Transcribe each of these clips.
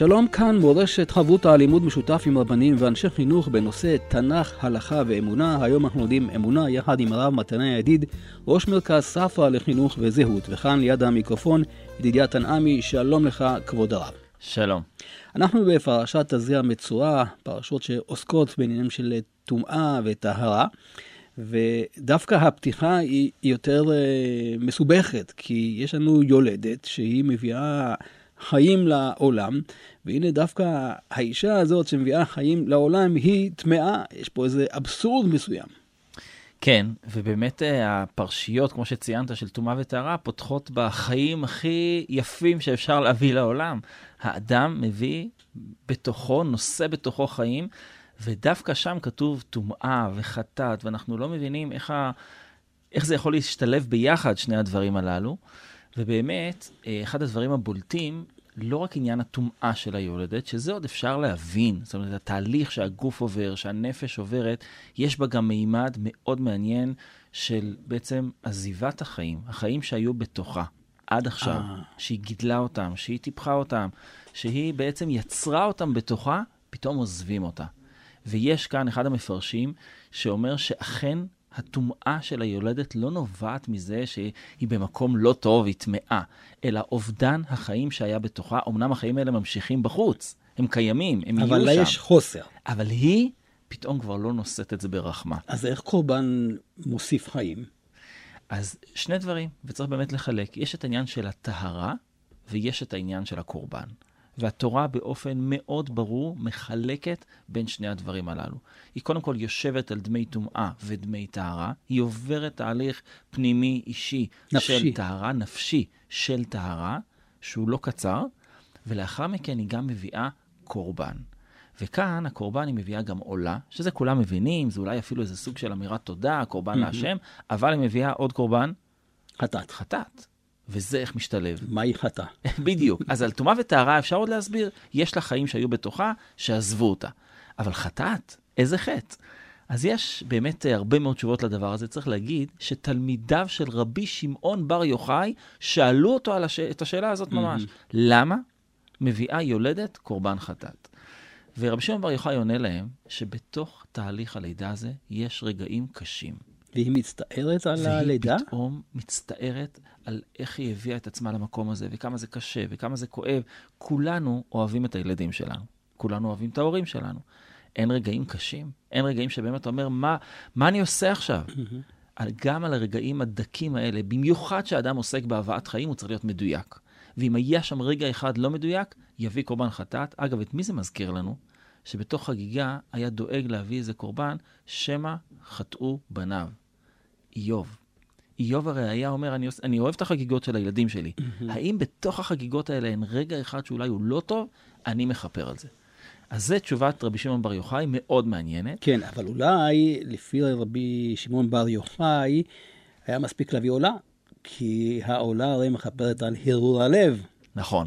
שלום כאן מורשת חברותא לימוד משותף עם רבנים ואנשי חינוך בנושא תנ"ך, הלכה ואמונה. היום אנחנו לומדים אמונה יחד עם הרב מתנה ידיד, ראש מרכז ספרא לחינוך וזהות. וכאן ליד המיקרופון ידידיה תנעמי, שלום לך כבוד הרב. שלום. אנחנו בפרשת תזריע מצורע, פרשות שעוסקות בעניינים של טומאה וטהרה. ודווקא הפתיחה היא יותר uh, מסובכת, כי יש לנו יולדת שהיא מביאה חיים לעולם, והנה דווקא האישה הזאת שמביאה חיים לעולם היא טמאה, יש פה איזה אבסורד מסוים. כן, ובאמת אה, הפרשיות, כמו שציינת, של טומאה וטהרה, פותחות בחיים הכי יפים שאפשר להביא לעולם. האדם מביא בתוכו, נושא בתוכו חיים, ודווקא שם כתוב טומאה וחטאת, ואנחנו לא מבינים איך, ה... איך זה יכול להשתלב ביחד, שני הדברים הללו. ובאמת, אה, אחד הדברים הבולטים, לא רק עניין הטומאה של היולדת, שזה עוד אפשר להבין, זאת אומרת, התהליך שהגוף עובר, שהנפש עוברת, יש בה גם מימד מאוד מעניין של בעצם עזיבת החיים, החיים שהיו בתוכה עד עכשיו, אה. שהיא גידלה אותם, שהיא טיפחה אותם, שהיא בעצם יצרה אותם בתוכה, פתאום עוזבים אותה. ויש כאן אחד המפרשים שאומר שאכן הטומאה של היולדת לא נובעת מזה שהיא במקום לא טוב, היא טמאה, אלא אובדן החיים שהיה בתוכה. אמנם החיים האלה ממשיכים בחוץ, הם קיימים, הם יהיו שם. אבל לה יש חוסר. אבל היא פתאום כבר לא נושאת את זה ברחמה. אז איך קורבן מוסיף חיים? אז שני דברים, וצריך באמת לחלק. יש את העניין של הטהרה, ויש את העניין של הקורבן. והתורה באופן מאוד ברור מחלקת בין שני הדברים הללו. היא קודם כל יושבת על דמי טומאה ודמי טהרה, היא עוברת תהליך פנימי אישי נפשי. של טהרה, נפשי של טהרה, שהוא לא קצר, ולאחר מכן היא גם מביאה קורבן. וכאן הקורבן היא מביאה גם עולה, שזה כולם מבינים, זה אולי אפילו איזה סוג של אמירת תודה, קורבן mm-hmm. להשם, אבל היא מביאה עוד קורבן. חטאת. חטאת. וזה איך משתלב. מהי חטא? בדיוק. אז על טומאה וטהרה אפשר עוד להסביר, יש לה חיים שהיו בתוכה, שעזבו אותה. אבל חטאת, איזה חטא? אז יש באמת אה, הרבה מאוד תשובות לדבר הזה. צריך להגיד שתלמידיו של רבי שמעון בר יוחאי שאלו אותו על הש... את השאלה הזאת ממש. Mm-hmm. למה מביאה יולדת קורבן חטאת? ורבי שמעון בר יוחאי עונה להם שבתוך תהליך הלידה הזה יש רגעים קשים. והיא מצטערת על הלידה? והיא פתאום מצטערת על איך היא הביאה את עצמה למקום הזה, וכמה זה קשה, וכמה זה כואב. כולנו אוהבים את הילדים שלנו. כולנו אוהבים את ההורים שלנו. אין רגעים קשים, אין רגעים שבהם אתה אומר, מה, מה אני עושה עכשיו? גם על הרגעים הדקים האלה, במיוחד כשאדם עוסק בהבאת חיים, הוא צריך להיות מדויק. ואם היה שם רגע אחד לא מדויק, יביא קורבן חטאת. אגב, את מי זה מזכיר לנו? שבתוך חגיגה היה דואג להביא איזה קורבן, שמא חטאו בניו. איוב. איוב הרי היה אומר, אני, אני אוהב את החגיגות של הילדים שלי. האם בתוך החגיגות האלה אין רגע אחד שאולי הוא לא טוב? אני מכפר על זה. אז זו תשובת רבי שמעון בר יוחאי, מאוד מעניינת. כן, אבל אולי לפי רבי שמעון בר יוחאי, היה מספיק להביא עולה, כי העולה הרי מכפרת על הרהור הלב. נכון.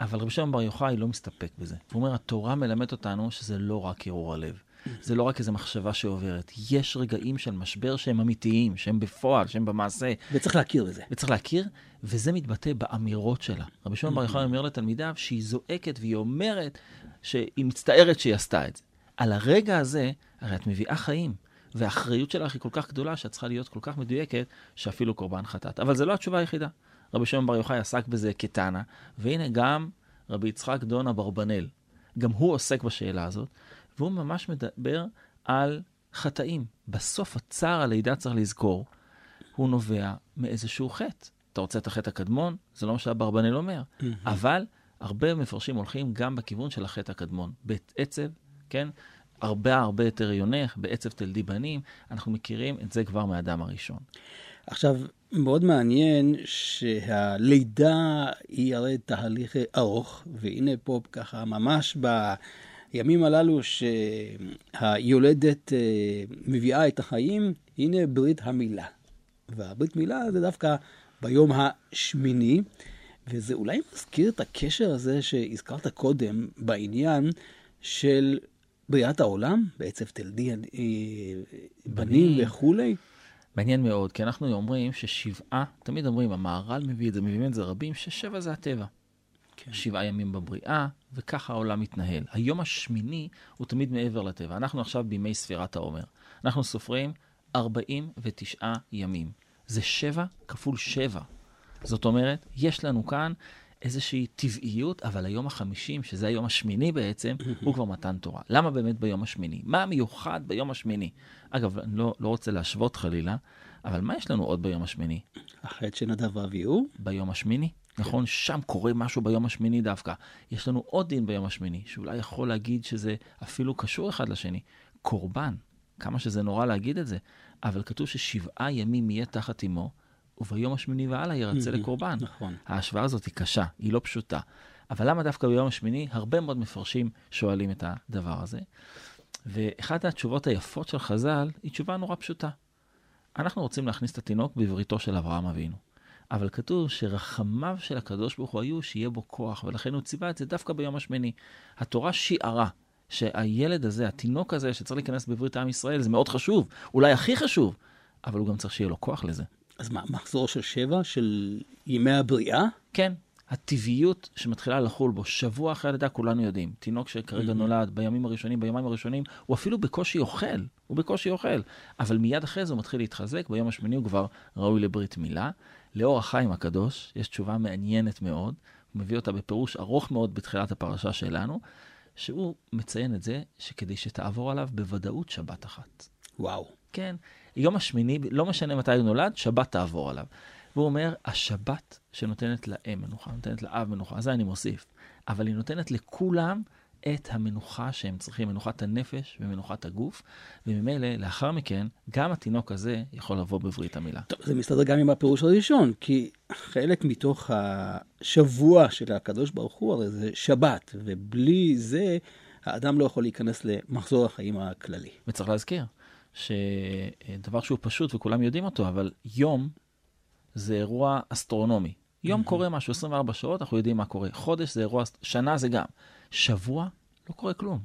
אבל רבי שמעון בר יוחאי לא מסתפק בזה. הוא אומר, התורה מלמדת אותנו שזה לא רק הרהור הלב. זה לא רק איזו מחשבה שעוברת. יש רגעים של משבר שהם אמיתיים, שהם בפועל, שהם במעשה. וצריך להכיר בזה. וצריך להכיר, וזה מתבטא באמירות שלה. רבי שמעון בר יוחנן אומר לתלמידיו שהיא זועקת והיא אומרת שהיא מצטערת שהיא עשתה את זה. על הרגע הזה, הרי את מביאה חיים, והאחריות שלך היא כל כך גדולה שאת צריכה להיות כל כך מדויקת, שאפילו קורבן חטאת. אבל זו לא התשובה היחידה. רבי שמעון בר יוחאי עסק בזה כתנא, והנה גם רבי יצחק דון אברבנאל, גם הוא עוסק בשאלה הזאת, והוא ממש מדבר על חטאים. בסוף הצער הלידה, צריך לזכור, הוא נובע מאיזשהו חטא. אתה רוצה את החטא הקדמון? זה לא מה שאברבנאל אומר. Mm-hmm. אבל הרבה מפרשים הולכים גם בכיוון של החטא הקדמון. בית עצב, כן? הרבה הרבה יותר יונך, בעצב תלדי בנים. אנחנו מכירים את זה כבר מהאדם הראשון. עכשיו, מאוד מעניין שהלידה היא הרי תהליך ארוך, והנה פה ככה ממש ב... הימים הללו שהיולדת אה, מביאה את החיים, הנה ברית המילה. והברית מילה זה דווקא ביום השמיני, וזה אולי מזכיר את הקשר הזה שהזכרת קודם בעניין של בריאת העולם, בעצב תלדי אה, בנים וכולי. מעניין מאוד, כי אנחנו אומרים ששבעה, תמיד אומרים, המהר"ל מביא את זה, מביאים את זה רבים, ששבע זה הטבע. כן. שבעה ימים בבריאה, וככה העולם מתנהל. היום השמיני הוא תמיד מעבר לטבע. אנחנו עכשיו בימי ספירת העומר. אנחנו סופרים 49 ימים. זה שבע כפול שבע. זאת אומרת, יש לנו כאן איזושהי טבעיות, אבל היום החמישים, שזה היום השמיני בעצם, הוא כבר מתן תורה. למה באמת ביום השמיני? מה המיוחד ביום השמיני? אגב, אני לא, לא רוצה להשוות חלילה, אבל מה יש לנו עוד ביום השמיני? החטא שנדב ואביהו? ביום השמיני. נכון? שם קורה משהו ביום השמיני דווקא. יש לנו עוד דין ביום השמיני, שאולי יכול להגיד שזה אפילו קשור אחד לשני. קורבן, כמה שזה נורא להגיד את זה, אבל כתוב ששבעה ימים יהיה תחת אמו, וביום השמיני והלאה ירצה לקורבן. נכון. ההשוואה הזאת היא קשה, היא לא פשוטה. אבל למה דווקא ביום השמיני? הרבה מאוד מפרשים שואלים את הדבר הזה. ואחת התשובות היפות של חז"ל היא תשובה נורא פשוטה. אנחנו רוצים להכניס את התינוק בבריתו של אברהם אבינו. אבל כתוב שרחמיו של הקדוש ברוך הוא היו שיהיה בו כוח, ולכן הוא ציווה את זה דווקא ביום השמיני. התורה שיערה שהילד הזה, התינוק הזה שצריך להיכנס בברית עם ישראל, זה מאוד חשוב, אולי הכי חשוב, אבל הוא גם צריך שיהיה לו כוח לזה. אז מה, מחזור של שבע, של ימי הבריאה? כן, הטבעיות שמתחילה לחול בו שבוע אחרי הלידה, כולנו יודעים. תינוק שכרגע mm-hmm. נולד בימים הראשונים, ביומיים הראשונים, הוא אפילו בקושי אוכל, הוא בקושי אוכל. אבל מיד אחרי זה הוא מתחיל להתחזק, ביום השמיני הוא כבר ראוי לברית מילה. לאור החיים הקדוש, יש תשובה מעניינת מאוד, הוא מביא אותה בפירוש ארוך מאוד בתחילת הפרשה שלנו, שהוא מציין את זה שכדי שתעבור עליו בוודאות שבת אחת. וואו. כן, יום השמיני, לא משנה מתי הוא נולד, שבת תעבור עליו. והוא אומר, השבת שנותנת לאם מנוחה, נותנת לאב מנוחה, זה אני מוסיף, אבל היא נותנת לכולם את המנוחה שהם צריכים, מנוחת הנפש ומנוחת הגוף, וממילא, לאחר מכן, גם התינוק הזה יכול לבוא בברית המילה. טוב, זה מסתדר גם עם הפירוש הראשון, כי חלק מתוך השבוע של הקדוש ברוך הוא, הרי זה שבת, ובלי זה, האדם לא יכול להיכנס למחזור החיים הכללי. וצריך להזכיר שדבר שהוא פשוט וכולם יודעים אותו, אבל יום זה אירוע אסטרונומי. יום mm-hmm. קורה משהו, 24 שעות, אנחנו יודעים מה קורה. חודש זה אירוע, שנה זה גם. שבוע, לא קורה כלום.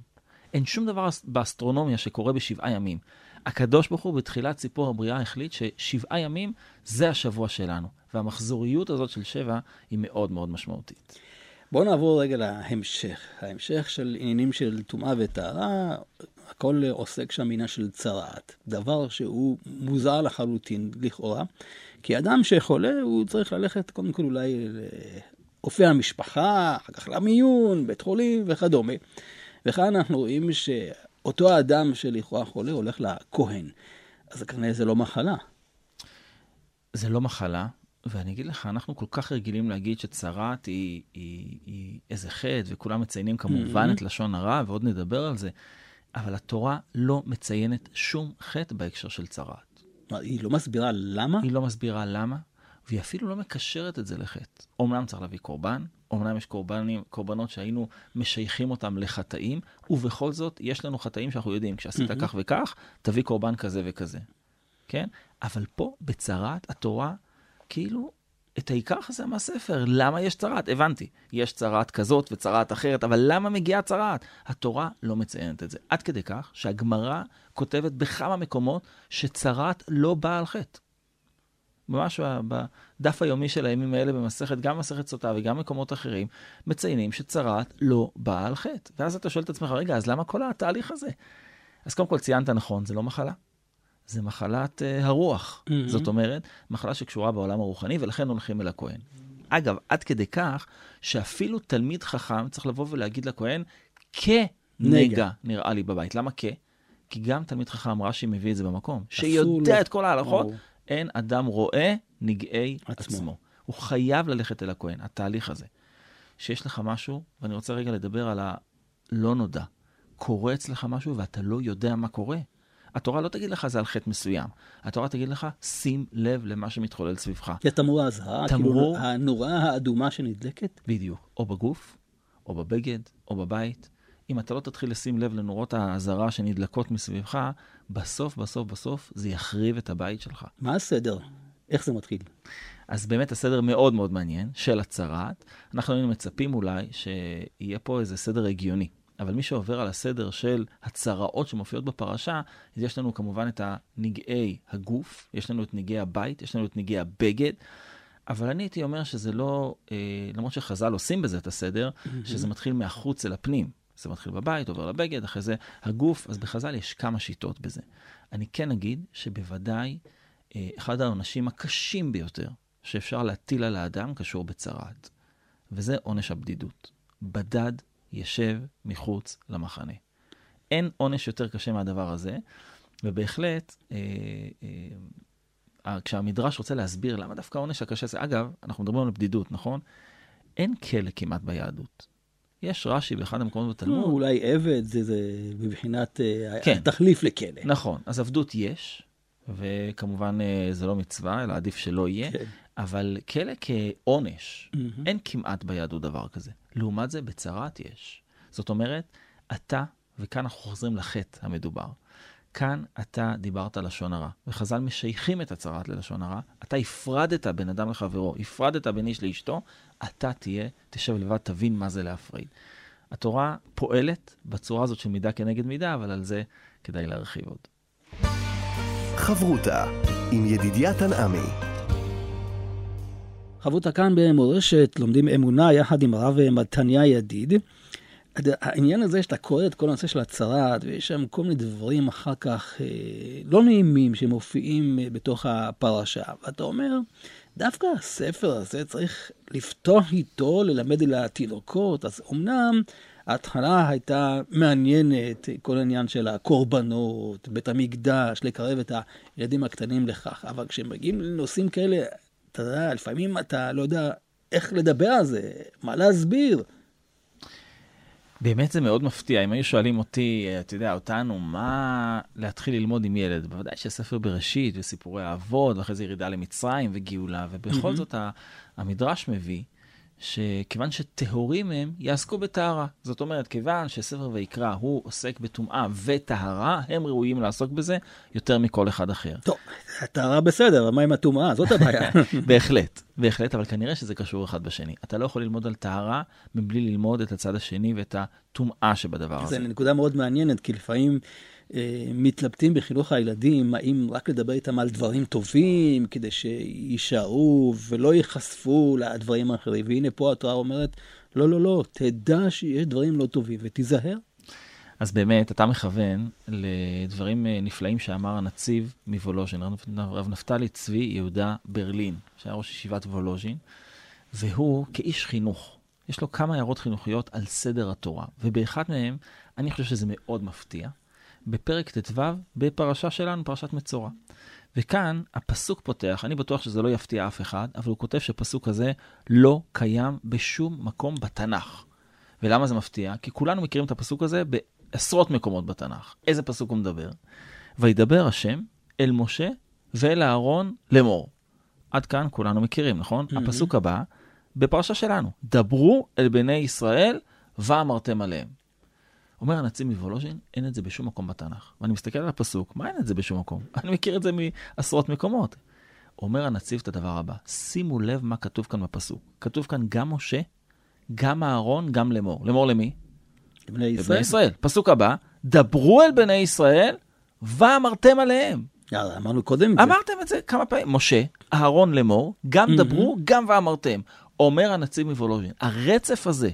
אין שום דבר באסטרונומיה שקורה בשבעה ימים. הקדוש ברוך הוא בתחילת סיפור הבריאה החליט ששבעה ימים זה השבוע שלנו. והמחזוריות הזאת של שבע היא מאוד מאוד משמעותית. בואו נעבור רגע להמשך. ההמשך של עניינים של טומאה וטהרה, הכל עוסק שם עניין של צרעת. דבר שהוא מוזר לחלוטין, לכאורה. כי אדם שחולה, הוא צריך ללכת קודם כל אולי לרופא המשפחה, אחר כך למיון, בית חולים וכדומה. וכאן אנחנו רואים שאותו האדם שלכאורה חולה הולך לכהן. אז כנראה זה לא מחלה. זה לא מחלה, ואני אגיד לך, אנחנו כל כך רגילים להגיד שצרעת היא, היא, היא איזה חטא, וכולם מציינים כמובן mm-hmm. את לשון הרע, ועוד נדבר על זה, אבל התורה לא מציינת שום חטא בהקשר של צרעת. היא לא מסבירה למה? היא לא מסבירה למה, והיא אפילו לא מקשרת את זה לחטא. אומנם צריך להביא קורבן, אומנם יש קורבנים, קורבנות שהיינו משייכים אותם לחטאים, ובכל זאת יש לנו חטאים שאנחנו יודעים, כשעשית כך וכך, תביא קורבן כזה וכזה. כן? אבל פה, בצרת, התורה כאילו את העיקר חסר מהספר. למה יש צרת? הבנתי, יש צרת כזאת וצרת אחרת, אבל למה מגיעה צרת? התורה לא מציינת את זה. עד כדי כך שהגמרא כותבת בכמה מקומות שצרת לא באה על חטא. ממש בדף היומי של הימים האלה במסכת, גם מסכת סוטה וגם מקומות אחרים, מציינים שצרת לא באה על חטא. ואז אתה שואל את עצמך, רגע, אז למה כל התהליך הזה? אז קודם כל ציינת נכון, זה לא מחלה. זה מחלת uh, הרוח. Mm-hmm. זאת אומרת, מחלה שקשורה בעולם הרוחני, ולכן הולכים אל הכהן. אגב, עד כדי כך, שאפילו תלמיד חכם צריך לבוא ולהגיד לכהן, כנגע נראה לי בבית. למה כ? כי גם תלמיד חכם, רש"י מביא את זה במקום, שיודע לו. את כל ההלכות, או. אין אדם רואה נגעי עצמו. עצמו. הוא חייב ללכת אל הכהן, התהליך הזה. שיש לך משהו, ואני רוצה רגע לדבר על הלא נודע. קורה אצלך משהו ואתה לא יודע מה קורה. התורה לא תגיד לך זה על חטא מסוים. התורה תגיד לך, שים לב למה שמתחולל סביבך. זה תמרור האזהרה, תמרור... כאילו הנורה האדומה שנדלקת? בדיוק. או בגוף, או בבגד, או בבית. אם אתה לא תתחיל לשים לב לנורות האזהרה שנדלקות מסביבך, בסוף, בסוף, בסוף, זה יחריב את הבית שלך. מה הסדר? איך זה מתחיל? אז באמת הסדר מאוד מאוד מעניין של הצהרת. אנחנו היינו מצפים אולי שיהיה פה איזה סדר הגיוני. אבל מי שעובר על הסדר של הצהראות שמופיעות בפרשה, אז יש לנו כמובן את נגעי הגוף, יש לנו את נגעי הבית, יש לנו את נגעי הבגד. אבל אני הייתי אומר שזה לא, אה, למרות שחז"ל עושים בזה את הסדר, mm-hmm. שזה מתחיל מהחוץ אל הפנים. זה מתחיל בבית, עובר לבגד, אחרי זה הגוף, אז בחז"ל יש כמה שיטות בזה. אני כן אגיד שבוודאי אה, אחד העונשים הקשים ביותר שאפשר להטיל על האדם קשור בצרעת, וזה עונש הבדידות. בדד ישב מחוץ למחנה. אין עונש יותר קשה מהדבר הזה, ובהחלט, אה, אה, כשהמדרש רוצה להסביר למה דווקא העונש הקשה הזה, אגב, אנחנו מדברים על בדידות, נכון? אין כלא כמעט ביהדות. יש רש"י באחד המקומות בתלמוד. אולי עבד זה, זה בבחינת אה, כן. תחליף לכלא. נכון, אז עבדות יש, וכמובן אה, זה לא מצווה, אלא עדיף שלא יהיה, כן. אבל כלא כעונש, mm-hmm. אין כמעט ביהדות דבר כזה. לעומת זה, בצרת יש. זאת אומרת, אתה, וכאן אנחנו חוזרים לחטא המדובר, כאן אתה דיברת לשון הרע, וחז"ל משייכים את הצרת ללשון הרע, אתה הפרדת בין אדם לחברו, הפרדת בין איש לאשתו, אתה תהיה, תשב לבד, תבין מה זה להפריד. התורה פועלת בצורה הזאת של מידה כנגד מידה, אבל על זה כדאי להרחיב עוד. חברותה עם ידידיה תנעמי. חברותה כאן במורשת, לומדים אמונה יחד עם הרב מתניה ידיד. העניין הזה שאתה קורא את כל הנושא של הצהרת, ויש שם כל מיני דברים אחר כך אה, לא נעימים שמופיעים אה, בתוך הפרשה, ואתה אומר, דווקא הספר הזה צריך לפתוח איתו, ללמד אל התינוקות, אז אמנם ההתחלה הייתה מעניינת, כל העניין של הקורבנות, בית המקדש, לקרב את הילדים הקטנים לכך, אבל כשמגיעים לנושאים כאלה, אתה יודע, לפעמים אתה לא יודע איך לדבר על זה, מה להסביר. באמת זה מאוד מפתיע. אם היו שואלים אותי, אתה יודע, אותנו, מה להתחיל ללמוד עם ילד? בוודאי שספר בראשית וסיפורי האבות, ואחרי זה ירידה למצרים וגאולה, ובכל mm-hmm. זאת המדרש מביא שכיוון שטהורים הם, יעסקו בטהרה. זאת אומרת, כיוון שספר ויקרא הוא עוסק בטומאה וטהרה, הם ראויים לעסוק בזה יותר מכל אחד אחר. טוב, הטהרה בסדר, אבל מה עם הטומאה? זאת הבעיה. בהחלט, בהחלט, אבל כנראה שזה קשור אחד בשני. אתה לא יכול ללמוד על טהרה מבלי ללמוד את הצד השני ואת הטומאה שבדבר הזה. זו נקודה מאוד מעניינת, כי לפעמים... אה, מתלבטים בחינוך הילדים, האם רק לדבר איתם על דברים טובים, כדי שיישארו ולא ייחשפו לדברים האחרים. והנה פה התורה אומרת, לא, לא, לא, תדע שיש דברים לא טובים ותיזהר. אז באמת, אתה מכוון לדברים אה, נפלאים שאמר הנציב מוולוז'ין, רב נפתלי צבי יהודה ברלין, שהיה ראש ישיבת וולוז'ין, והוא כאיש חינוך. יש לו כמה הערות חינוכיות על סדר התורה, ובאחד מהם, אני חושב שזה מאוד מפתיע. בפרק ט"ו בפרשה שלנו, פרשת מצורע. וכאן הפסוק פותח, אני בטוח שזה לא יפתיע אף אחד, אבל הוא כותב שהפסוק הזה לא קיים בשום מקום בתנ"ך. ולמה זה מפתיע? כי כולנו מכירים את הפסוק הזה בעשרות מקומות בתנ"ך. איזה פסוק הוא מדבר? וידבר השם אל משה ואל אהרון לאמור. עד כאן כולנו מכירים, נכון? Mm-hmm. הפסוק הבא, בפרשה שלנו, דברו אל בני ישראל ואמרתם עליהם. אומר הנציב מוולוז'ין, אין את זה בשום מקום בתנ"ך. ואני מסתכל על הפסוק, מה אין את זה בשום מקום? אני מכיר את זה מעשרות מקומות. אומר הנציב את הדבר הבא, שימו לב מה כתוב כאן בפסוק. כתוב כאן גם משה, גם אהרון, גם לאמור. לאמור למי? לבני ישראל. לבני ישראל. פסוק הבא, דברו אל בני ישראל ואמרתם עליהם. יאללה, אמרנו קודם את זה. אמרתם את זה כמה פעמים. משה, אהרון לאמור, גם דברו, גם ואמרתם. אומר הנציב מוולוז'ין, הרצף הזה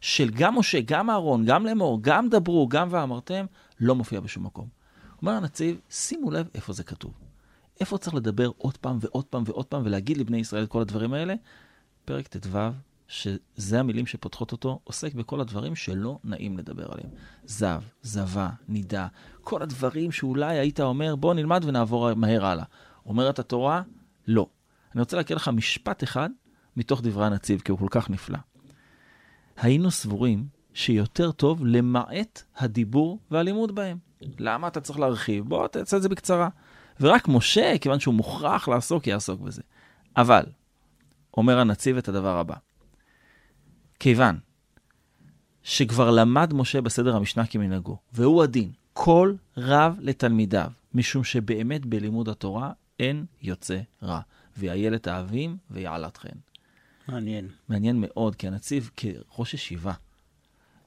של גם משה, גם אהרון, גם לאמור, גם דברו, גם ואמרתם, לא מופיע בשום מקום. אומר הנציב, שימו לב איפה זה כתוב. איפה צריך לדבר עוד פעם ועוד פעם ועוד פעם ולהגיד לבני ישראל את כל הדברים האלה? פרק ט"ו, שזה המילים שפותחות אותו, עוסק בכל הדברים שלא נעים לדבר עליהם. זב, זבה, נידה, כל הדברים שאולי היית אומר, בוא נלמד ונעבור מהר הלאה. אומרת התורה, לא. אני רוצה להקריא לך משפט אחד מתוך דברי הנציב, כי הוא כל כך נפלא. היינו סבורים שיותר טוב למעט הדיבור והלימוד בהם. למה אתה צריך להרחיב? בוא, תעשה את זה בקצרה. ורק משה, כיוון שהוא מוכרח לעסוק, יעסוק בזה. אבל, אומר הנציב את הדבר הבא, כיוון שכבר למד משה בסדר המשנה כמנהגו, והוא הדין, כל רב לתלמידיו, משום שבאמת בלימוד התורה אין יוצא רע. ויילת האבים ויעלת חן. מעניין. מעניין מאוד, כי הנציב כראש ישיבה,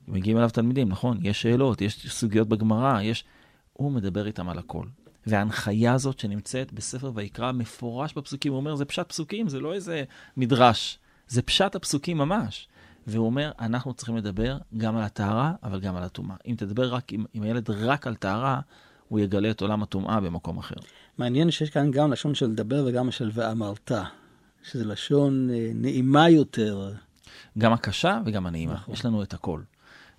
מגיעים אליו תלמידים, נכון? יש שאלות, יש סוגיות בגמרא, יש... הוא מדבר איתם על הכל. וההנחיה הזאת שנמצאת בספר ויקרא מפורש בפסוקים, הוא אומר, זה פשט פסוקים, זה לא איזה מדרש, זה פשט הפסוקים ממש. והוא אומר, אנחנו צריכים לדבר גם על הטהרה, אבל גם על הטומאה. אם תדבר רק, עם, עם הילד רק על טהרה, הוא יגלה את עולם הטומאה במקום אחר. מעניין שיש כאן גם לשון של לדבר וגם של ואמרת, שזה לשון אה, נעימה יותר. גם הקשה וגם הנעימה, נכון. יש לנו את הכל.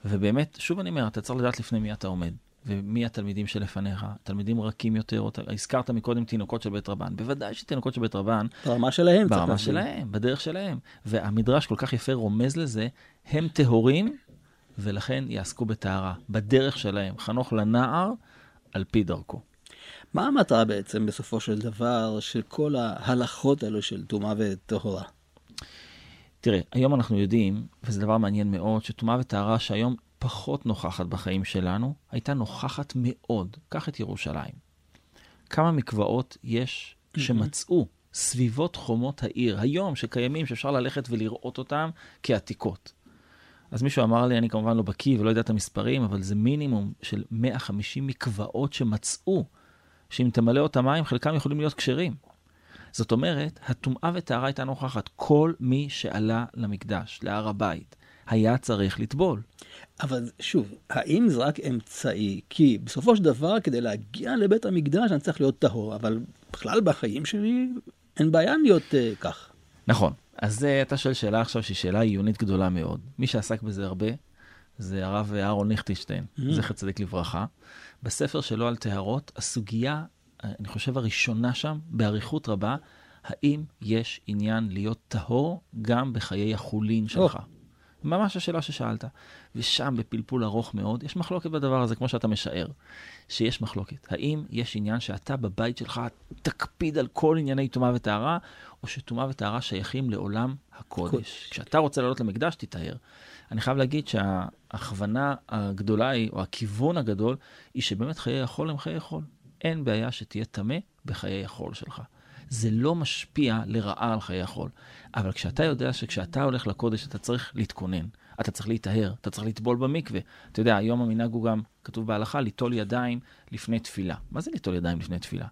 ובאמת, שוב אני אומר, אתה צריך לדעת לפני מי אתה עומד, ומי התלמידים שלפניך, תלמידים רכים יותר, או, הזכרת מקודם תינוקות של בית רבן, בוודאי שתינוקות של בית רבן, ברמה שלהם. ברמה. שלהם, בדרך שלהם. והמדרש כל כך יפה רומז לזה, הם טהורים, ולכן יעסקו בטהרה, בדרך שלהם, חנוך לנער על פי דרכו. מה המטרה בעצם, בסופו של דבר, של כל ההלכות האלו של טומאה וטהורה? תראה, היום אנחנו יודעים, וזה דבר מעניין מאוד, שטומאה וטהרה שהיום פחות נוכחת בחיים שלנו, הייתה נוכחת מאוד. קח את ירושלים. כמה מקוואות יש שמצאו סביבות חומות העיר, היום שקיימים, שאפשר ללכת ולראות אותם כעתיקות. אז מישהו אמר לי, אני כמובן לא בקיא ולא יודע את המספרים, אבל זה מינימום של 150 מקוואות שמצאו, שאם תמלא אותם מים, חלקם יכולים להיות כשרים. זאת אומרת, הטומאה וטהרה הייתה נוכחת. כל מי שעלה למקדש, להר הבית, היה צריך לטבול. אבל שוב, האם זה רק אמצעי? כי בסופו של דבר, כדי להגיע לבית המקדש, אני צריך להיות טהור, אבל בכלל בחיים שלי אין בעיה להיות uh, כך. נכון. אז uh, אתה שואל שאלה עכשיו שהיא שאלה עיונית גדולה מאוד. מי שעסק בזה הרבה זה הרב אהרון ליכטנשטיין, Mm. זכר צדיק לברכה. בספר שלו על טהרות, הסוגיה, אה, אני חושב הראשונה שם, באריכות רבה, האם יש עניין להיות טהור גם בחיי החולין שלך? ממש השאלה ששאלת. ושם, בפלפול ארוך מאוד, יש מחלוקת בדבר הזה, כמו שאתה משער, שיש מחלוקת. האם יש עניין שאתה בבית שלך תקפיד על כל ענייני טומאה וטהרה, או שטומאה וטהרה שייכים לעולם הקודש? קודש. כשאתה רוצה לעלות למקדש, תיטהר. אני חייב להגיד שההכוונה הגדולה היא, או הכיוון הגדול, היא שבאמת חיי החול הם חיי חול. אין בעיה שתהיה טמא בחיי החול שלך. זה לא משפיע לרעה על חיי החול. אבל כשאתה יודע שכשאתה הולך לקודש אתה צריך להתכונן, אתה צריך להיטהר, אתה צריך לטבול במקווה. אתה יודע, היום המנהג הוא גם, כתוב בהלכה, ליטול ידיים לפני תפילה. מה זה ליטול ידיים לפני תפילה?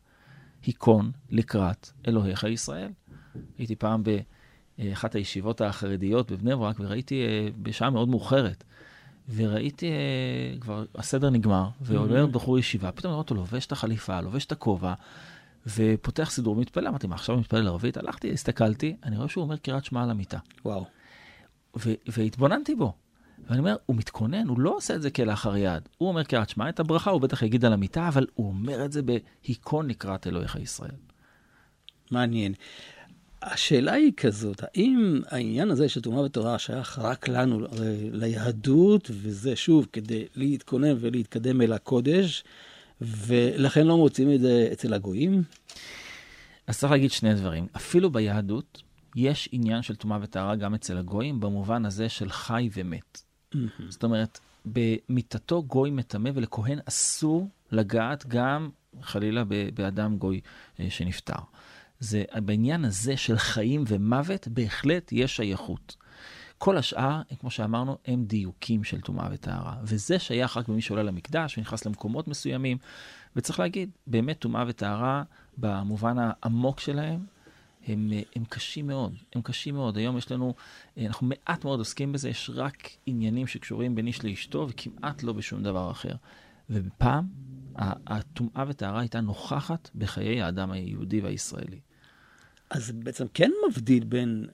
היכון לקראת אלוהיך ישראל. הייתי פעם באחת הישיבות החרדיות בבני ברק, וראיתי אה, בשעה מאוד מאוחרת, וראיתי, אה, כבר הסדר נגמר, ועולה בחור ישיבה, פתאום רואה אותו לובש את החליפה, לובש את הכובע, ופותח סידור, מתפלל, אמרתי, מה, עכשיו מתפלל ערבית? הלכתי, הסתכלתי, אני רואה שהוא אומר קריאת שמע על המיטה. וואו. והתבוננתי בו. ואני אומר, הוא מתכונן, הוא לא עושה את זה כלאחר יד. הוא אומר קריאת שמע, את הברכה הוא בטח יגיד על המיטה, אבל הוא אומר את זה בהיכון לקראת אלוהיך ישראל. מעניין. השאלה היא כזאת, האם העניין הזה של טומאה ותורה שייך רק לנו, ליהדות, וזה שוב כדי להתכונן ולהתקדם אל הקודש, ולכן לא מוצאים את זה אצל הגויים? אז צריך להגיד שני דברים. אפילו ביהדות, יש עניין של טומאה וטהרה גם אצל הגויים, במובן הזה של חי ומת. זאת אומרת, במיתתו גוי מטמא, ולכהן אסור לגעת גם, חלילה, באדם גוי אה, שנפטר. זה, בעניין הזה של חיים ומוות, בהחלט יש שייכות. כל השאר, כמו שאמרנו, הם דיוקים של טומאה וטהרה. וזה שייך רק במי שעולה למקדש ונכנס למקומות מסוימים. וצריך להגיד, באמת טומאה וטהרה, במובן העמוק שלהם, הם, הם קשים מאוד, הם קשים מאוד. היום יש לנו, אנחנו מעט מאוד עוסקים בזה, יש רק עניינים שקשורים בין איש לאשתו וכמעט לא בשום דבר אחר. ופעם, הטומאה וטהרה הייתה נוכחת בחיי האדם היהודי והישראלי. אז בעצם כן מבדיל בין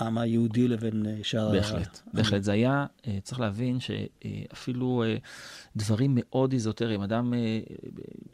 העם היהודי לבין אה, שאר... בהחלט, בהחלט. זה היה, אה, צריך להבין שאפילו אה, דברים מאוד איזוטריים, אדם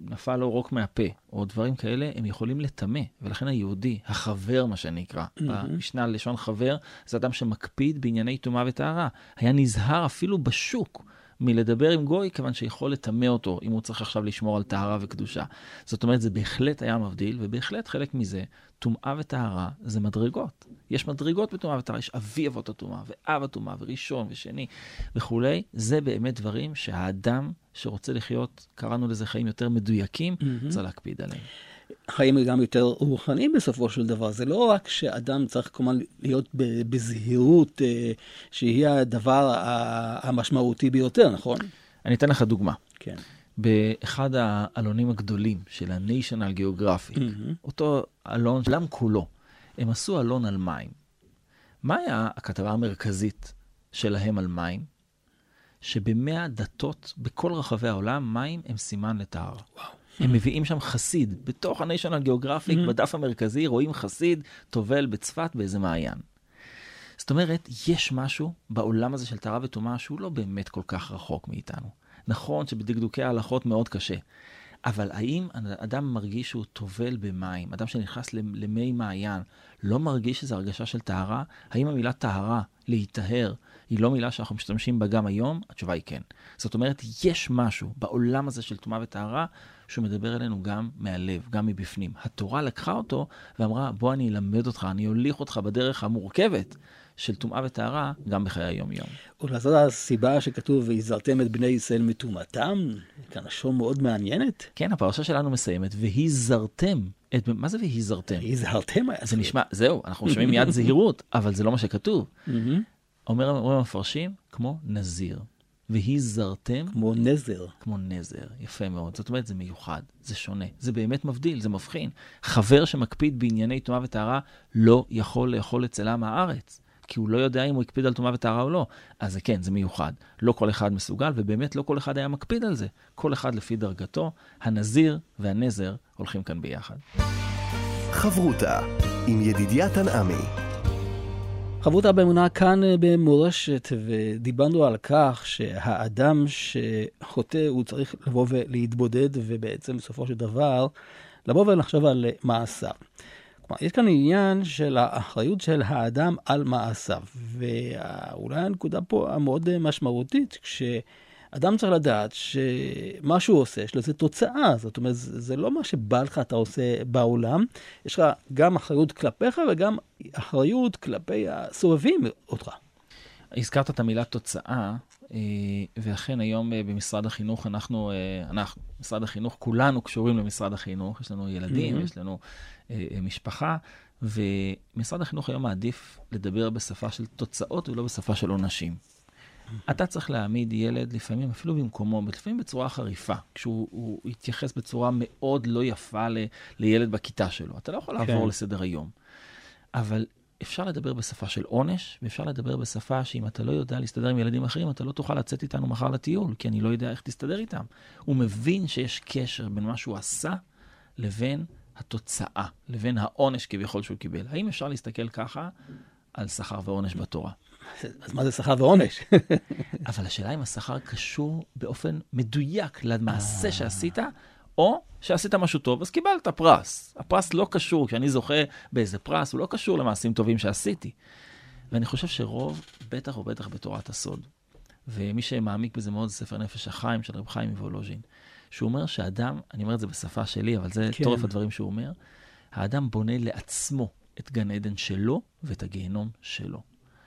נפל לו רוק מהפה, או דברים כאלה, הם יכולים לטמא. ולכן היהודי, החבר, מה שנקרא, במשנה לשון חבר, זה אדם שמקפיד בענייני טומאה וטהרה. היה נזהר אפילו בשוק מלדבר עם גוי, כיוון שיכול לטמא אותו, אם הוא צריך עכשיו לשמור על טהרה וקדושה. זאת אומרת, זה בהחלט היה מבדיל, ובהחלט חלק מזה, טומאה וטהרה זה מדרגות. יש מדרגות בטומאה וטהרה, יש אבי אבות הטומאה, ואב הטומאה, וראשון ושני וכולי. זה באמת דברים שהאדם שרוצה לחיות, קראנו לזה חיים יותר מדויקים, mm-hmm. צריך להקפיד עליהם. חיים גם יותר רוחניים בסופו של דבר. זה לא רק שאדם צריך כמובן להיות בזהירות, אה, שהיא הדבר המשמעותי ביותר, נכון? אני אתן לך דוגמה. כן. באחד העלונים הגדולים של ה-National Geographic, mm-hmm. אותו אלון, עולם כולו, הם עשו אלון על מים. מה היה הכתבה המרכזית שלהם על מים? שבמאה דתות בכל רחבי העולם, מים הם סימן לטהרה. וואו. הם מביאים שם חסיד. בתוך ה-National Geographic, mm-hmm. בדף המרכזי, רואים חסיד טובל בצפת באיזה מעיין. זאת אומרת, יש משהו בעולם הזה של טהרה וטומאה שהוא לא באמת כל כך רחוק מאיתנו. נכון שבדקדוקי ההלכות מאוד קשה, אבל האם אדם מרגיש שהוא טובל במים, אדם שנכנס למי מעיין, לא מרגיש איזו הרגשה של טהרה? האם המילה טהרה, להיטהר, היא לא מילה שאנחנו משתמשים בה גם היום? התשובה היא כן. זאת אומרת, יש משהו בעולם הזה של טומאה וטהרה שהוא מדבר אלינו גם מהלב, גם מבפנים. התורה לקחה אותו ואמרה, בוא אני אלמד אותך, אני אוליך אותך בדרך המורכבת של טומאה וטהרה גם בחיי היום-יום. אולי זאת הסיבה שכתוב, והזהרתם את בני ישראל מטומאתם? כאן לשון מאוד מעניינת. כן, הפרשה שלנו מסיימת, והזהרתם את... מה זה והזהרתם? הזהרתם זה נשמע, זהו, אנחנו שומעים מיד זהירות, אבל זה לא מה שכתוב. אומר, אומרים המפרשים, כמו נזיר. והזהרתם... כמו נזר. כמו נזר, יפה מאוד. זאת אומרת, זה מיוחד, זה שונה, זה באמת מבדיל, זה מבחין. חבר שמקפיד בענייני טומאה וטהרה לא יכול לאכול אצלה מהארץ. כי הוא לא יודע אם הוא הקפיד על טומאה וטהרה או לא. אז זה כן, זה מיוחד. לא כל אחד מסוגל, ובאמת לא כל אחד היה מקפיד על זה. כל אחד לפי דרגתו. הנזיר והנזר הולכים כאן ביחד. חברותה עם ידידיה תנעמי. חברותה באמונה כאן אה, במורשת, ודיברנו על כך שהאדם שחוטא, הוא צריך לבוא ולהתבודד, ובעצם בסופו של דבר, לבוא ולחשוב על מעשיו. כלומר, יש כאן עניין של האחריות של האדם על מעשיו, ואולי הנקודה פה המאוד משמעותית, כש... אדם צריך לדעת שמה שהוא עושה, יש לזה תוצאה. זאת אומרת, זה לא מה שבא לך אתה עושה בעולם, יש לך גם אחריות כלפיך וגם אחריות כלפי הסובבים אותך. הזכרת את המילה תוצאה, אה, ואכן היום אה, במשרד החינוך, אנחנו, אה, אנחנו, משרד החינוך, כולנו קשורים למשרד החינוך, יש לנו ילדים, mm-hmm. יש לנו משפחה, ומשרד החינוך היום מעדיף לדבר בשפה של תוצאות ולא בשפה של עונשים. אתה צריך להעמיד ילד לפעמים אפילו במקומו, לפעמים בצורה חריפה, כשהוא יתייחס בצורה מאוד לא יפה ל, לילד בכיתה שלו. אתה לא יכול לעבור כן. לסדר היום. אבל אפשר לדבר בשפה של עונש, ואפשר לדבר בשפה שאם אתה לא יודע להסתדר עם ילדים אחרים, אתה לא תוכל לצאת איתנו מחר לטיול, כי אני לא יודע איך תסתדר איתם. הוא מבין שיש קשר בין מה שהוא עשה לבין התוצאה, לבין העונש כביכול שהוא קיבל. האם אפשר להסתכל ככה על שכר ועונש בתורה? אז מה זה שכר ועונש? אבל השאלה אם השכר קשור באופן מדויק למעשה שעשית, או שעשית משהו טוב, אז קיבלת פרס. הפרס לא קשור, כשאני זוכה באיזה פרס, הוא לא קשור למעשים טובים שעשיתי. ואני חושב שרוב, בטח ובטח בתורת הסוד, ומי שמעמיק בזה מאוד, זה ספר נפש החיים של רב חיים מוולוז'ין, שהוא אומר שאדם, אני אומר את זה בשפה שלי, אבל זה כן. תורף הדברים שהוא אומר, האדם בונה לעצמו את גן עדן שלו ואת הגיהנום שלו.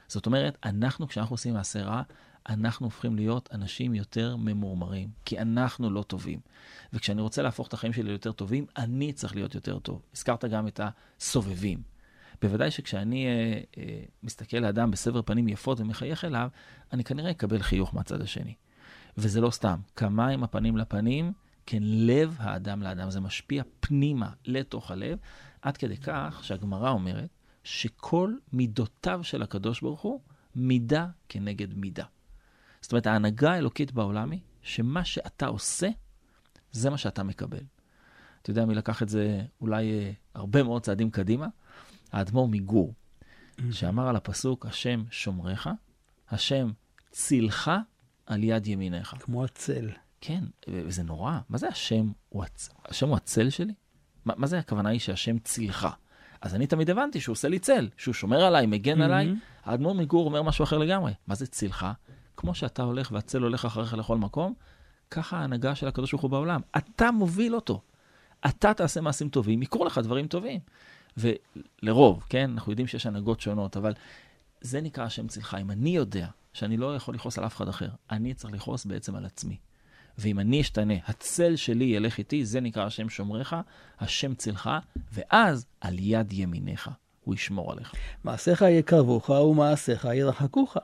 זאת אומרת, אנחנו, כשאנחנו עושים מעשה רע, אנחנו הופכים להיות אנשים יותר ממורמרים, כי אנחנו לא טובים. וכשאני רוצה להפוך את החיים שלי ליותר טובים, אני צריך להיות יותר טוב. הזכרת גם את הסובבים. בוודאי שכשאני אה, אה, מסתכל לאדם בסבר פנים יפות ומחייך אליו, אני כנראה אקבל חיוך מהצד השני. וזה לא סתם. כמה עם הפנים לפנים, כן, לב האדם לאדם. זה משפיע פנימה, לתוך הלב, עד כדי כך שהגמרא אומרת שכל מידותיו של הקדוש ברוך הוא, מידה כנגד מידה. זאת אומרת, ההנהגה האלוקית בעולם היא שמה שאתה עושה, זה מה שאתה מקבל. אתה יודע מי לקח את זה אולי אה, הרבה מאוד צעדים קדימה? האדמו"ר מגור, שאמר על הפסוק, השם שומריך, השם צילך על יד ימינך. כמו הצל. כן, וזה נורא. מה זה השם הוא, הצ... השם הוא הצל שלי? מה, מה זה הכוונה היא שהשם צילך? אז אני תמיד הבנתי שהוא עושה לי צל, שהוא שומר עליי, מגן mm-hmm. עליי. האדמו"ר מגור אומר משהו אחר לגמרי. מה זה צילך? כמו שאתה הולך והצל הולך אחריך לכל מקום, ככה ההנהגה של הקדוש ברוך הוא בעולם. אתה מוביל אותו. אתה תעשה מעשים טובים, יקרו לך דברים טובים. ולרוב, כן, אנחנו יודעים שיש הנהגות שונות, אבל זה נקרא השם צלך. אם אני יודע שאני לא יכול לכעוס על אף אחד אחר, אני צריך לכעוס בעצם על עצמי. ואם אני אשתנה, הצל שלי ילך איתי, זה נקרא השם שומריך, השם צלך, ואז על יד ימיניך הוא ישמור עליך. מעשיך יקרבוך ומעשיך ירחקוך.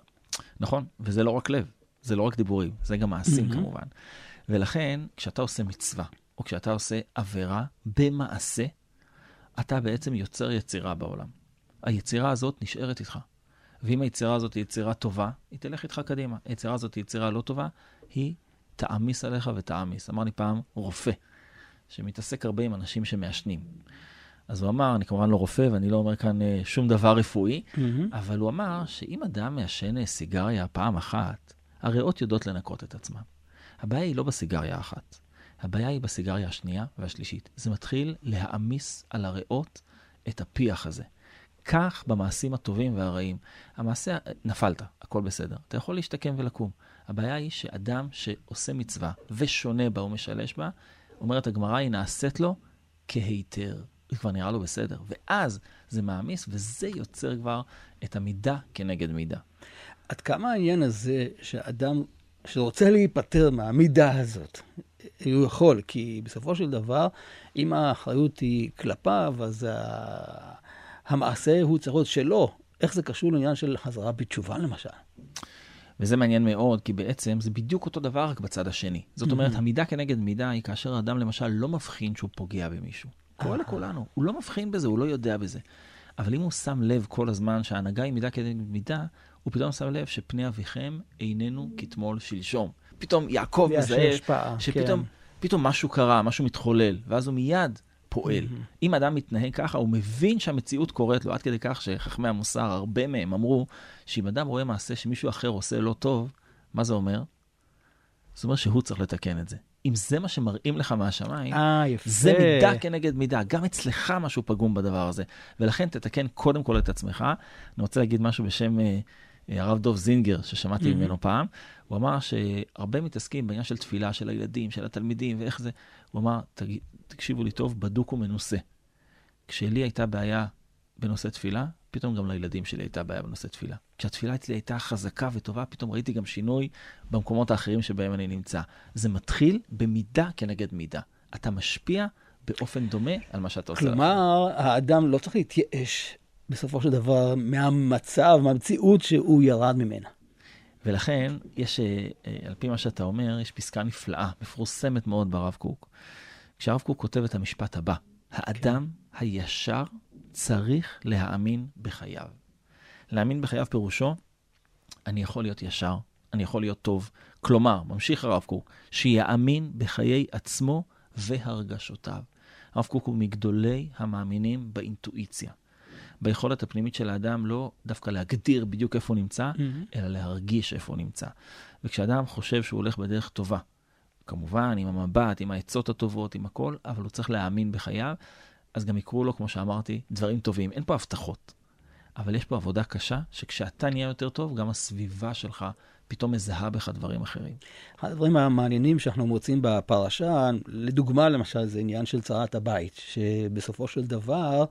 נכון, וזה לא רק לב, זה לא רק דיבורים, זה גם מעשים Mhm. כמובן. ולכן, כשאתה עושה מצווה, או כשאתה עושה עבירה במעשה, אתה בעצם יוצר יצירה בעולם. היצירה הזאת נשארת איתך. ואם היצירה הזאת היא יצירה טובה, היא תלך איתך קדימה. היצירה הזאת היא יצירה לא טובה, היא תעמיס עליך ותעמיס. אמר לי פעם רופא, שמתעסק הרבה עם אנשים שמעשנים. אז הוא אמר, אני כמובן לא רופא ואני לא אומר כאן אה, שום דבר רפואי, אבל הוא אמר שאם אדם מעשן אה, סיגריה פעם אחת, הריאות יודעות לנקות את עצמן. הבעיה היא לא בסיגריה האחת, הבעיה היא בסיגריה השנייה והשלישית. זה מתחיל להעמיס על הריאות את הפיח הזה. כך במעשים הטובים והרעים. המעשה, נפלת, הכל בסדר. אתה יכול להשתקם ולקום. הבעיה היא שאדם שעושה מצווה ושונה בה ומשלש בה, אומרת הגמרא, היא נעשית לו כהיתר. זה כבר נראה לו בסדר. ואז זה מעמיס, וזה יוצר כבר את המידה כנגד מידה. עד כמה העניין הזה שאדם שרוצה להיפטר מהמידה הזאת, הוא יכול, כי בסופו של דבר, אם האחריות היא כלפיו, אז ה... המעשה הוא צריך להיות שלו. איך זה קשור לעניין של חזרה בתשובה למשל? וזה מעניין מאוד, כי בעצם זה בדיוק אותו דבר, רק בצד השני. זאת אומרת, Mhm. המידה כנגד מידה היא כאשר האדם למשל לא מבחין שהוא פוגע במישהו. קורה. לכולנו, הוא לא מבחין בזה, הוא לא יודע בזה. אבל אם הוא שם לב כל הזמן שההנהגה היא מידה כנגד מידה, הוא פתאום שם לב שפני אביכם איננו כתמול שלשום. פתאום יעקב מזהה שפתאום כן. משהו קרה, משהו מתחולל, ואז הוא מיד פועל. Mhm. אם אדם מתנהג ככה, הוא מבין שהמציאות קורית לו, עד כדי כך שחכמי המוסר, הרבה מהם אמרו, שאם אדם רואה מעשה שמישהו אחר עושה לא טוב, מה זה אומר? זה אומר שהוא צריך לתקן את זה. אם זה מה שמראים לך מהשמיים, אה, יפה. זה מידה כנגד מידה. גם אצלך משהו פגום בדבר הזה. ולכן תתקן קודם כל את עצמך. אני רוצה להגיד משהו בשם אה, אה, הרב דוב זינגר, ששמעתי Mhm. ממנו פעם. הוא אמר שהרבה מתעסקים בעניין של תפילה של הילדים, של התלמידים, ואיך זה. הוא אמר, "תג- תקשיבו לי טוב, בדוק ומנוסה. כשלי הייתה בעיה בנושא תפילה, פתאום גם לילדים שלי הייתה בעיה בנושא תפילה. כשהתפילה אצלי הייתה חזקה וטובה, פתאום ראיתי גם שינוי במקומות האחרים שבהם אני נמצא. זה מתחיל במידה כנגד מידה. אתה משפיע באופן דומה על מה שאתה עושה. כלומר, האדם לא צריך להתייאש בסופו של דבר מהמצב, מהמציאות שהוא ירד ממנה. ולכן, יש, אה, אה, על פי מה שאתה אומר, יש פסקה נפלאה, מפורסמת מאוד ברב קוק. כשהרב קוק כותב את המשפט הבא, האדם הישר צריך להאמין בחייו. להאמין בחייו פירושו, אני יכול להיות ישר, אני יכול להיות טוב. כלומר, ממשיך הרב קוק, שיאמין בחיי עצמו והרגשותיו. הרב קוק הוא מגדולי המאמינים באינטואיציה. ביכולת הפנימית של האדם לא דווקא להגדיר בדיוק איפה הוא נמצא, אלא להרגיש איפה הוא נמצא. וכשאדם חושב שהוא הולך בדרך טובה, כמובן, עם המבט, עם העצות הטובות, עם הכל, אבל הוא צריך להאמין בחייו, אז גם יקרו לו, כמו שאמרתי, דברים טובים. אין פה הבטחות, אבל יש פה עבודה קשה, שכשאתה נהיה יותר טוב, גם הסביבה שלך פתאום מזהה בך דברים אחרים. אחד הדברים המעניינים שאנחנו מוצאים בפרשה, לדוגמה למשל, זה עניין של צרת הבית, שבסופו של דבר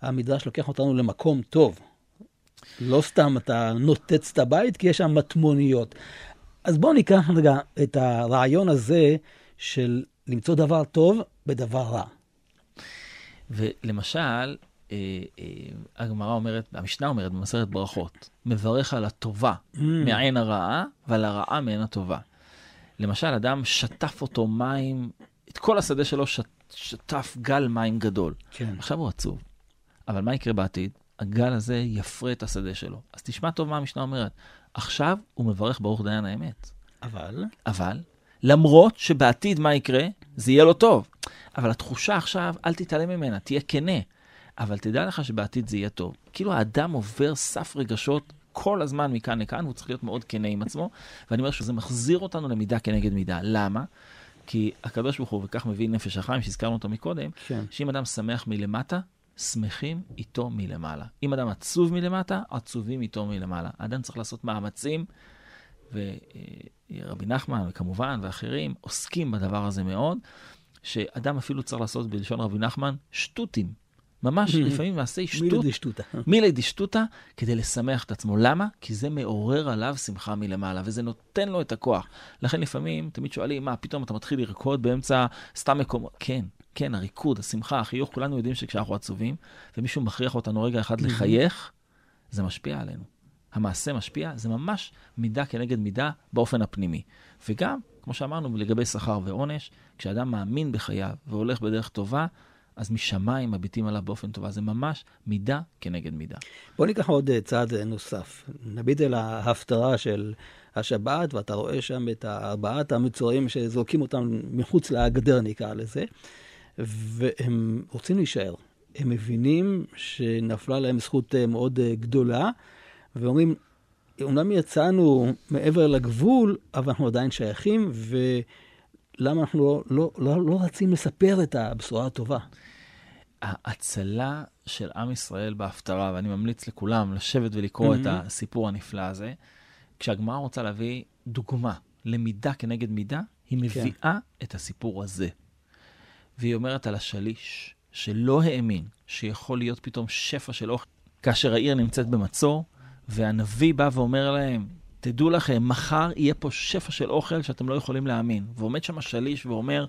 המדרש לוקח אותנו למקום טוב. לא סתם אתה נוטץ את הבית, כי יש שם מטמוניות. אז בואו ניקח רגע את הרעיון הזה של למצוא דבר טוב בדבר רע. ולמשל, אה, אה, הגמרא אומרת, המשנה אומרת במסכת ברכות, מברך על הטובה מעין הרעה ועל הרעה מעין הטובה. למשל, אדם שטף אותו מים, את כל השדה שלו שט, שטף גל מים גדול. כן. עכשיו הוא עצוב. אבל מה יקרה בעתיד? הגל הזה יפרה את השדה שלו. אז תשמע טוב מה המשנה אומרת. עכשיו הוא מברך ברוך דיין האמת. אבל, אבל, למרות שבעתיד מה יקרה? זה יהיה לו טוב. אבל התחושה עכשיו, אל תתעלם ממנה, תהיה כנה. אבל תדע לך שבעתיד זה יהיה טוב. כאילו האדם עובר סף רגשות כל הזמן מכאן לכאן, והוא צריך להיות מאוד כנה עם עצמו. ואני אומר שזה מחזיר אותנו למידה כנגד מידה. למה? כי הקדוש ברוך הוא, וכך מביא נפש החיים, שהזכרנו אותו מקודם, כן. שאם אדם שמח מלמטה, שמחים איתו מלמעלה. אם אדם עצוב מלמטה, עצובים איתו מלמעלה. האדם צריך לעשות מאמצים, ורבי נחמן, וכמובן, ואחרים, עוסקים בדבר הזה מאוד, שאדם אפילו צריך לעשות, בלשון רבי נחמן, שטותים. ממש לפעמים מעשי שטות. מילי דשטותא. מילי דשטותא, כדי לשמח את עצמו. למה? כי זה מעורר עליו שמחה מלמעלה, וזה נותן לו את הכוח. לכן לפעמים, תמיד שואלים, מה, פתאום אתה מתחיל לרקוד באמצע סתם מקומות? כן, כן, הריקוד, השמחה, החיוך, כולנו יודעים שכשאנחנו עצובים, ומישהו מכריח אותנו רגע אחד לחייך, זה משפיע עלינו. המעשה משפיע, זה ממש מידה כנגד מידה באופן הפנימי. וגם, כמו שאמרנו, לגבי שכר ועונש, כשאדם מאמין בחייו והולך בדרך טובה, אז משמיים מביטים עליו באופן טובה. זה ממש מידה כנגד מידה. בוא ניקח עוד אה, צעד אה, נוסף. נביט אל ההפטרה של השבת, ואתה רואה שם את ארבעת המצורעים שזורקים אותם מחוץ לגדר, נקרא לזה, והם רוצים להישאר. הם מבינים שנפלה להם זכות אה, מאוד גדולה, ואומרים, אומנם יצאנו מעבר לגבול, אבל אנחנו עדיין שייכים, ולמה אנחנו לא, לא, לא, לא רצים לספר את הבשורה הטובה? ההצלה של עם ישראל בהפטרה, ואני ממליץ לכולם לשבת ולקרוא mm-hmm. את הסיפור הנפלא הזה, כשהגמרא רוצה להביא דוגמה למידה כנגד מידה, היא כן. מביאה כן. את הסיפור הזה. והיא אומרת על השליש, שלא האמין שיכול להיות פתאום שפע של אוכל, כאשר העיר נמצאת במצור, והנביא בא ואומר להם, תדעו לכם, מחר יהיה פה שפע של אוכל שאתם לא יכולים להאמין. ועומד שם השליש ואומר,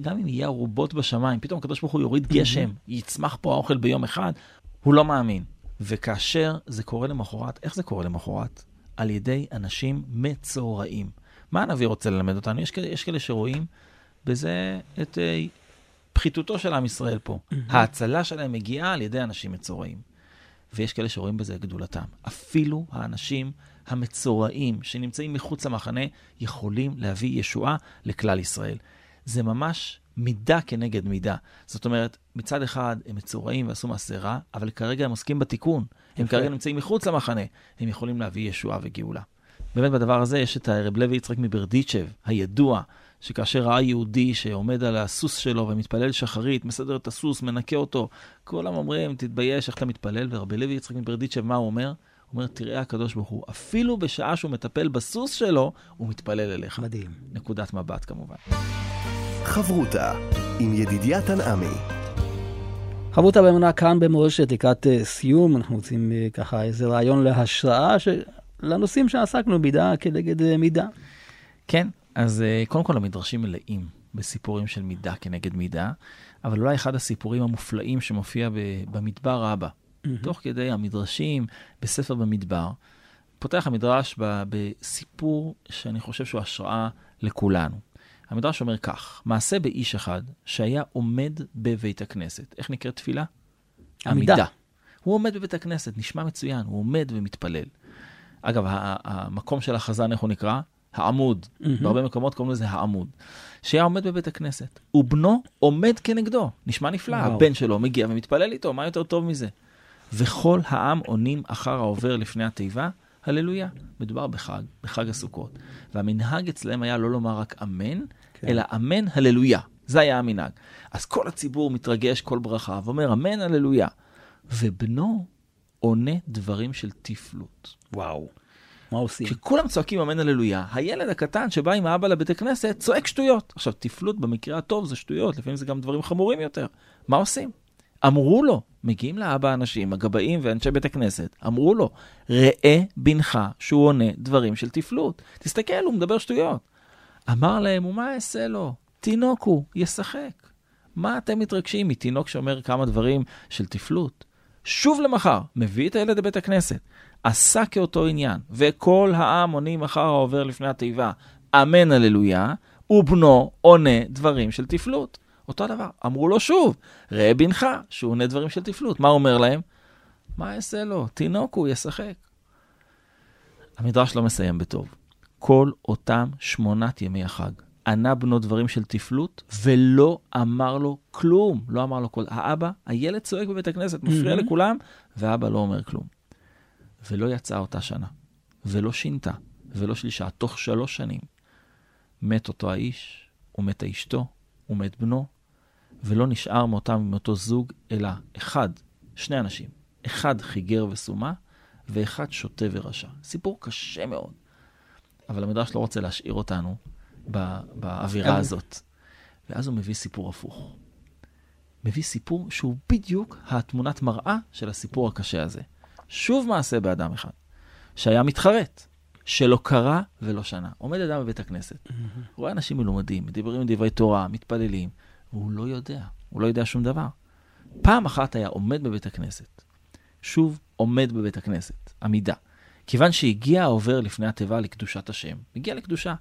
גם אם יהיה ארובות בשמיים, פתאום הקדוש ברוך הוא יוריד גשם, יצמח פה האוכל ביום אחד, הוא לא מאמין. וכאשר זה קורה למחרת, איך זה קורה למחרת? על ידי אנשים מצורעים. מה הנביא רוצה ללמד אותנו? יש יש כאלה שרואים בזה את uh, פחיתותו של עם ישראל פה. ההצלה שלהם מגיעה על ידי אנשים מצורעים. ויש כאלה שרואים בזה את גדולתם. אפילו האנשים המצורעים שנמצאים מחוץ למחנה יכולים להביא ישועה לכלל ישראל. זה ממש מידה כנגד מידה. זאת אומרת, מצד אחד הם מצורעים ועשו מעשה רע, אבל כרגע הם עוסקים בתיקון. הם כרגע נמצאים מחוץ למחנה, הם יכולים להביא ישועה וגאולה. באמת בדבר הזה יש את הרב לוי יצחק מברדיצ'ב, הידוע, שכאשר ראה יהודי שעומד על הסוס שלו ומתפלל שחרית, מסדר את הסוס, מנקה אותו, כולם אומרים, תתבייש, איך אתה מתפלל? ורבי לוי יצחק מברדיצ'ב, מה הוא אומר? הוא אומר, תראה הקדוש ברוך הוא, אפילו בשעה שהוא מטפל בסוס שלו, הוא מתפלל אליך. מדהים. נקודת מבט כמובן. חברותה עם ידידיה תנעמי. חברותה באמונה כאן במורשת לקראת אה, סיום, אנחנו רוצים אה, ככה איזה רעיון להשראה ש... לנושאים שעסקנו, מידה כנגד אה, מידה. כן, אז קודם כל המדרשים מלאים בסיפורים של מידה כנגד מידה, אבל אולי אחד הסיפורים המופלאים שמופיע במדבר רבה, mm-hmm. תוך כדי המדרשים בספר במדבר, פותח המדרש בסיפור שאני חושב שהוא השראה לכולנו. המדרש אומר כך, מעשה באיש אחד שהיה עומד בבית הכנסת. איך נקראת תפילה? עמידה. עמידה. הוא עומד בבית הכנסת, נשמע מצוין, הוא עומד ומתפלל. אגב, המקום של החזן, איך הוא נקרא? העמוד. Mm-hmm. בהרבה מקומות קוראים לזה העמוד. שהיה עומד בבית הכנסת, ובנו עומד כנגדו. נשמע נפלא, וואו. הבן שלו מגיע ומתפלל איתו, מה יותר טוב מזה? וכל העם עונים אחר העובר לפני התיבה, הללויה. מדובר בחג, בחג הסוכות. והמנהג אצלם היה לא לומר רק אמן, כן. אלא אמן הללויה. זה היה המנהג. אז כל הציבור מתרגש כל ברכה ואומר אמן הללויה. ובנו עונה דברים של תפלות. וואו. מה עושים? כשכולם צועקים אמן הללויה, הילד הקטן שבא עם האבא לבית הכנסת צועק שטויות. עכשיו, תפלות במקרה הטוב זה שטויות, לפעמים זה גם דברים חמורים יותר. מה עושים? אמרו לו, מגיעים לאבא אנשים, הגבאים ואנשי בית הכנסת, אמרו לו, ראה בנך שהוא עונה דברים של תפלות. תסתכל, הוא מדבר שטויות. אמר להם, ומה אעשה לו? תינוק הוא, ישחק. מה אתם מתרגשים מתינוק שאומר כמה דברים של תפלות? שוב למחר, מביא את הילד לבית הכנסת, עשה כאותו עניין, וכל העם עונים מחר העובר לפני התיבה, אמן הללויה, ובנו עונה דברים של תפלות. אותו דבר, אמרו לו שוב, ראה בנך, שהוא עונה דברים של תפלות. מה אומר להם? מה אעשה לו? תינוק הוא, ישחק. המדרש לא מסיים בטוב. כל אותם שמונת ימי החג ענה בנו דברים של תפלות, ולא אמר לו כלום. לא אמר לו כל... האבא, הילד צועק בבית הכנסת, מפריע mm-hmm. לכולם, ואבא לא אומר כלום. ולא יצאה אותה שנה, ולא שינתה, ולא שלישה. תוך שלוש שנים מת אותו האיש, ומתה אשתו, ומת בנו, ולא נשאר מאותם, מאותו זוג, אלא אחד, שני אנשים. אחד חיגר וסומה, ואחד שוטה ורשע. סיפור קשה מאוד. אבל המדרש לא רוצה להשאיר אותנו באווירה אבל- הזאת. ואז הוא מביא סיפור הפוך. מביא סיפור שהוא בדיוק התמונת מראה של הסיפור הקשה הזה. שוב מעשה באדם אחד, שהיה מתחרט, שלא קרא ולא שנה. עומד אדם בבית הכנסת, רואה אנשים מלומדים, מדברים דברי תורה, מתפללים, והוא לא יודע, הוא לא יודע שום דבר. פעם אחת היה עומד בבית הכנסת, שוב עומד בבית הכנסת, עמידה. כיוון שהגיע העובר לפני התיבה לקדושת השם, הגיע לקדושה,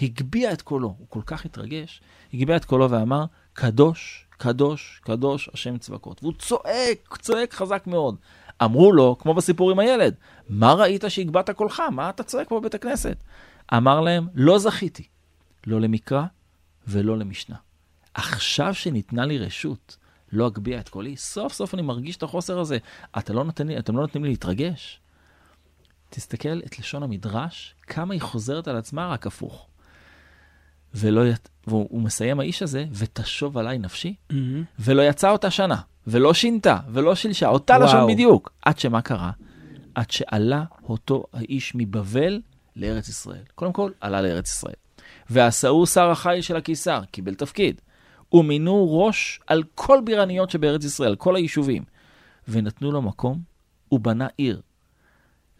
הגביה את קולו, הוא כל כך התרגש, הגביה את קולו ואמר, קדוש, קדוש, קדוש השם צבקות. והוא צועק, צועק חזק מאוד. אמרו לו, כמו בסיפור עם הילד, מה ראית שהגבהת קולך? מה אתה צועק פה בבית הכנסת? אמר להם, לא זכיתי, לא למקרא ולא למשנה. עכשיו שניתנה לי רשות לא אגביה את קולי, סוף סוף אני מרגיש את החוסר הזה. אתה לא נותן לי, אתם לא נותנים לי להתרגש? תסתכל את לשון המדרש, כמה היא חוזרת על עצמה רק הפוך. ולא, והוא הוא מסיים האיש הזה, ותשוב עליי נפשי, מהמם. ולא יצא אותה שנה, ולא שינתה, ולא שילשה, אותה וואו. לשון בדיוק. עד שמה קרה? עד שעלה אותו האיש מבבל לארץ ישראל. קודם כל, עלה לארץ ישראל. ועשאו שר החיל של הקיסר, קיבל תפקיד. ומינו ראש על כל בירניות שבארץ ישראל, כל היישובים. ונתנו לו מקום, ובנה עיר.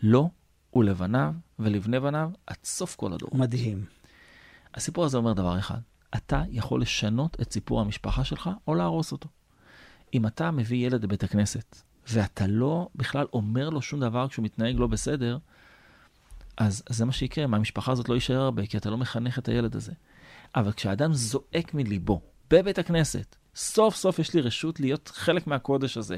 לו ולבניו ולבני בניו, עד סוף כל הדור. מדהים. הסיפור הזה אומר דבר אחד, אתה יכול לשנות את סיפור המשפחה שלך או להרוס אותו. אם אתה מביא ילד לבית הכנסת, ואתה לא בכלל אומר לו שום דבר כשהוא מתנהג לא בסדר, אז, זה מה שיקרה, מהמשפחה הזאת לא יישאר הרבה, כי אתה לא מחנך את הילד הזה. אבל כשאדם זועק מליבו בבית הכנסת, סוף סוף יש לי רשות להיות חלק מהקודש הזה,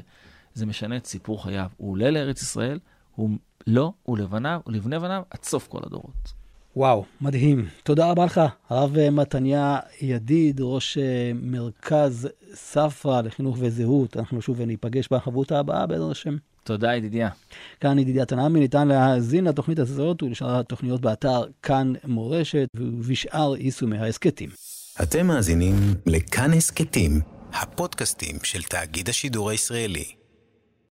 זה משנה את סיפור חייו. הוא עולה לארץ ישראל, הוא לו ולבניו ולבני בניו עד סוף כל הדורות. וואו, מדהים. תודה רבה לך, הרב אה, מתניה ידיד, ראש אה, מרכז ספרא לחינוך וזהות. אנחנו שוב ניפגש בחברותה הבאה, בעזרת השם. תודה ידידיה. כאן ידידיה תנעמי, ניתן להאזין לתוכנית הזאת ולשאר התוכניות באתר כאן מורשת ובשאר יישומי ההסכתים. אתם מאזינים לכאן הסכתים, הפודקאסטים של תאגיד השידור הישראלי.